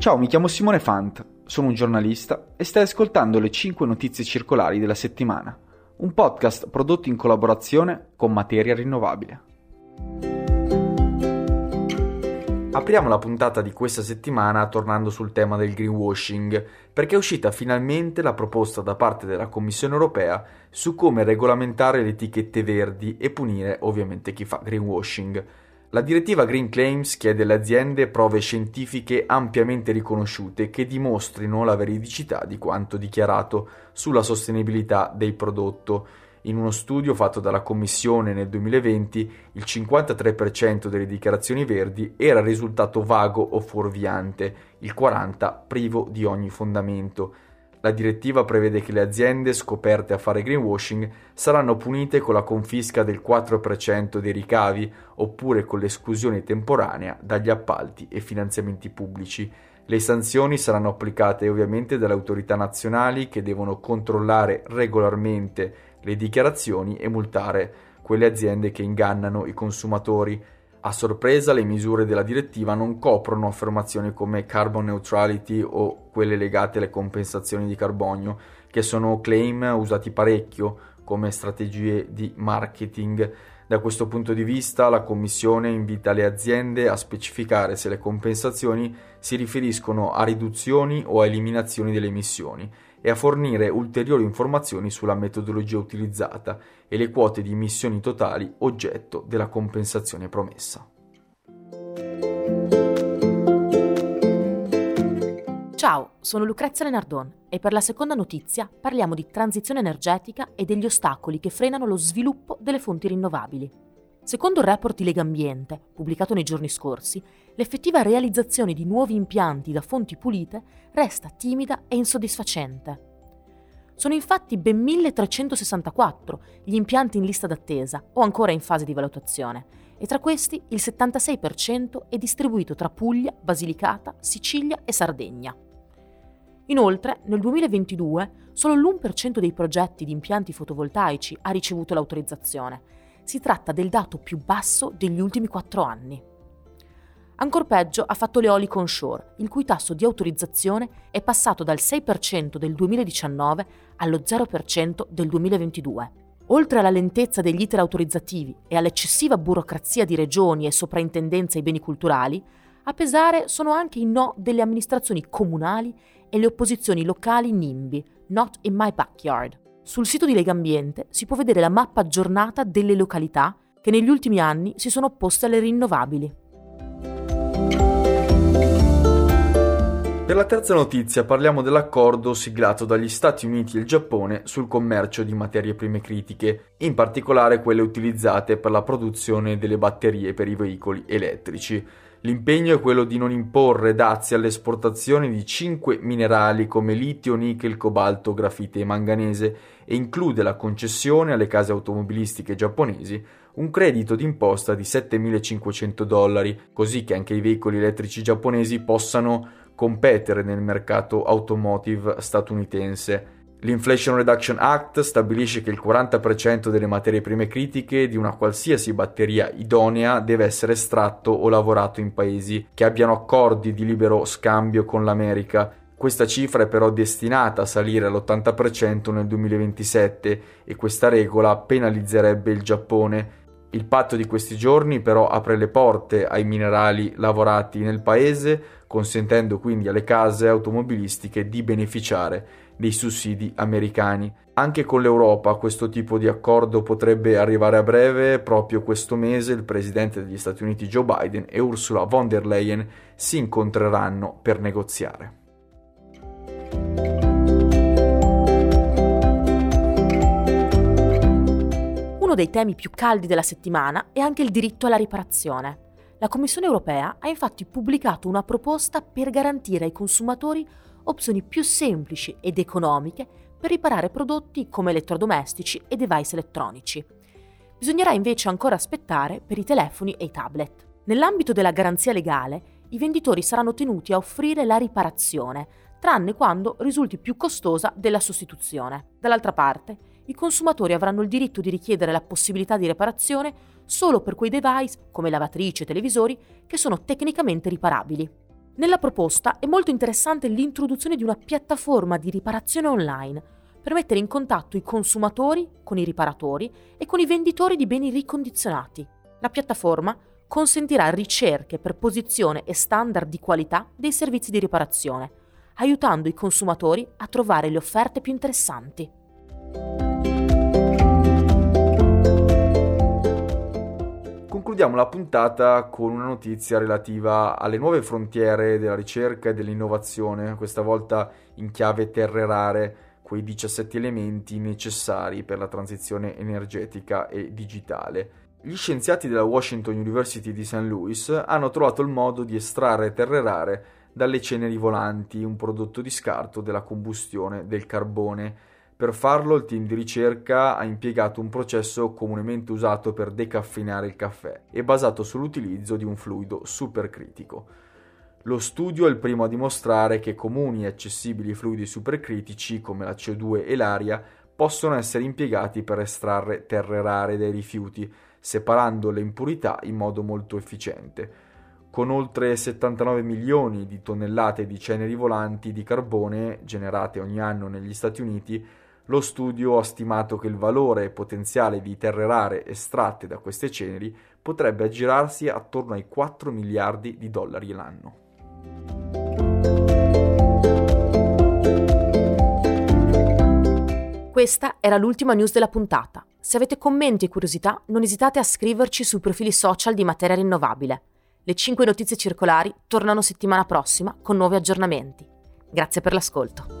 Ciao, mi chiamo Simone Fant, sono un giornalista e stai ascoltando le 5 notizie circolari della settimana, un podcast prodotto in collaborazione con Materia Rinnovabile. Apriamo la puntata di questa settimana tornando sul tema del greenwashing, perché è uscita finalmente la proposta da parte della Commissione europea su come regolamentare le etichette verdi e punire ovviamente chi fa greenwashing. La direttiva Green Claims chiede alle aziende prove scientifiche ampiamente riconosciute che dimostrino la veridicità di quanto dichiarato sulla sostenibilità del prodotto in uno studio fatto dalla Commissione nel 2020, il 53% delle dichiarazioni verdi era risultato vago o fuorviante, il 40% privo di ogni fondamento. La direttiva prevede che le aziende scoperte a fare greenwashing saranno punite con la confisca del 4% dei ricavi oppure con l'esclusione temporanea dagli appalti e finanziamenti pubblici. Le sanzioni saranno applicate ovviamente dalle autorità nazionali che devono controllare regolarmente le dichiarazioni e multare quelle aziende che ingannano i consumatori. A sorpresa le misure della direttiva non coprono affermazioni come carbon neutrality o quelle legate alle compensazioni di carbonio, che sono claim usati parecchio come strategie di marketing. Da questo punto di vista la Commissione invita le aziende a specificare se le compensazioni si riferiscono a riduzioni o a eliminazioni delle emissioni e a fornire ulteriori informazioni sulla metodologia utilizzata e le quote di emissioni totali oggetto della compensazione promessa. Ciao, sono Lucrezia Lenardon e per la seconda notizia parliamo di transizione energetica e degli ostacoli che frenano lo sviluppo delle fonti rinnovabili. Secondo il report di Legambiente, pubblicato nei giorni scorsi, l'effettiva realizzazione di nuovi impianti da fonti pulite resta timida e insoddisfacente. Sono infatti ben 1364 gli impianti in lista d'attesa o ancora in fase di valutazione, e tra questi il 76% è distribuito tra Puglia, Basilicata, Sicilia e Sardegna. Inoltre, nel 2022 solo l'1% dei progetti di impianti fotovoltaici ha ricevuto l'autorizzazione, si tratta del dato più basso degli ultimi quattro anni. Ancor peggio ha fatto l'eolico onshore, il cui tasso di autorizzazione è passato dal 6% del 2019 allo 0% del 2022. Oltre alla lentezza degli iter autorizzativi e all'eccessiva burocrazia di regioni e soprintendenze ai beni culturali, a pesare sono anche i no delle amministrazioni comunali e le opposizioni locali NIMBY, Not in My Backyard. Sul sito di Legambiente si può vedere la mappa aggiornata delle località che negli ultimi anni si sono opposte alle rinnovabili. Per la terza notizia parliamo dell'accordo siglato dagli Stati Uniti e il Giappone sul commercio di materie prime critiche, in particolare quelle utilizzate per la produzione delle batterie per i veicoli elettrici. L'impegno è quello di non imporre dazi all'esportazione di cinque minerali come litio, nickel, cobalto, grafite e manganese e include la concessione alle case automobilistiche giapponesi un credito d'imposta di 7.500 dollari, così che anche i veicoli elettrici giapponesi possano competere nel mercato automotive statunitense. L'Inflation Reduction Act stabilisce che il 40% delle materie prime critiche di una qualsiasi batteria idonea deve essere estratto o lavorato in paesi che abbiano accordi di libero scambio con l'America. Questa cifra è però destinata a salire all'80% nel 2027 e questa regola penalizzerebbe il Giappone. Il patto di questi giorni però apre le porte ai minerali lavorati nel paese, consentendo quindi alle case automobilistiche di beneficiare dei sussidi americani. Anche con l'Europa questo tipo di accordo potrebbe arrivare a breve, proprio questo mese il presidente degli Stati Uniti Joe Biden e Ursula von der Leyen si incontreranno per negoziare. Uno dei temi più caldi della settimana è anche il diritto alla riparazione. La Commissione europea ha infatti pubblicato una proposta per garantire ai consumatori opzioni più semplici ed economiche per riparare prodotti come elettrodomestici e device elettronici. Bisognerà invece ancora aspettare per i telefoni e i tablet. Nell'ambito della garanzia legale, i venditori saranno tenuti a offrire la riparazione, tranne quando risulti più costosa della sostituzione. Dall'altra parte, i consumatori avranno il diritto di richiedere la possibilità di riparazione solo per quei device, come lavatrici e televisori, che sono tecnicamente riparabili. Nella proposta è molto interessante l'introduzione di una piattaforma di riparazione online per mettere in contatto i consumatori con i riparatori e con i venditori di beni ricondizionati. La piattaforma consentirà ricerche per posizione e standard di qualità dei servizi di riparazione, aiutando i consumatori a trovare le offerte più interessanti. Concludiamo la puntata con una notizia relativa alle nuove frontiere della ricerca e dell'innovazione, questa volta in chiave terre rare, quei 17 elementi necessari per la transizione energetica e digitale. Gli scienziati della Washington University di St. Louis hanno trovato il modo di estrarre terre rare dalle ceneri volanti, un prodotto di scarto della combustione del carbone per farlo il team di ricerca ha impiegato un processo comunemente usato per decaffeinare il caffè e basato sull'utilizzo di un fluido supercritico. Lo studio è il primo a dimostrare che comuni e accessibili fluidi supercritici come la CO2 e l'aria possono essere impiegati per estrarre terre rare dai rifiuti, separando le impurità in modo molto efficiente. Con oltre 79 milioni di tonnellate di ceneri volanti di carbone generate ogni anno negli Stati Uniti, lo studio ha stimato che il valore potenziale di terre rare estratte da queste ceneri potrebbe aggirarsi attorno ai 4 miliardi di dollari l'anno. Questa era l'ultima news della puntata. Se avete commenti e curiosità, non esitate a scriverci sui profili social di Materia Rinnovabile. Le 5 notizie circolari tornano settimana prossima con nuovi aggiornamenti. Grazie per l'ascolto.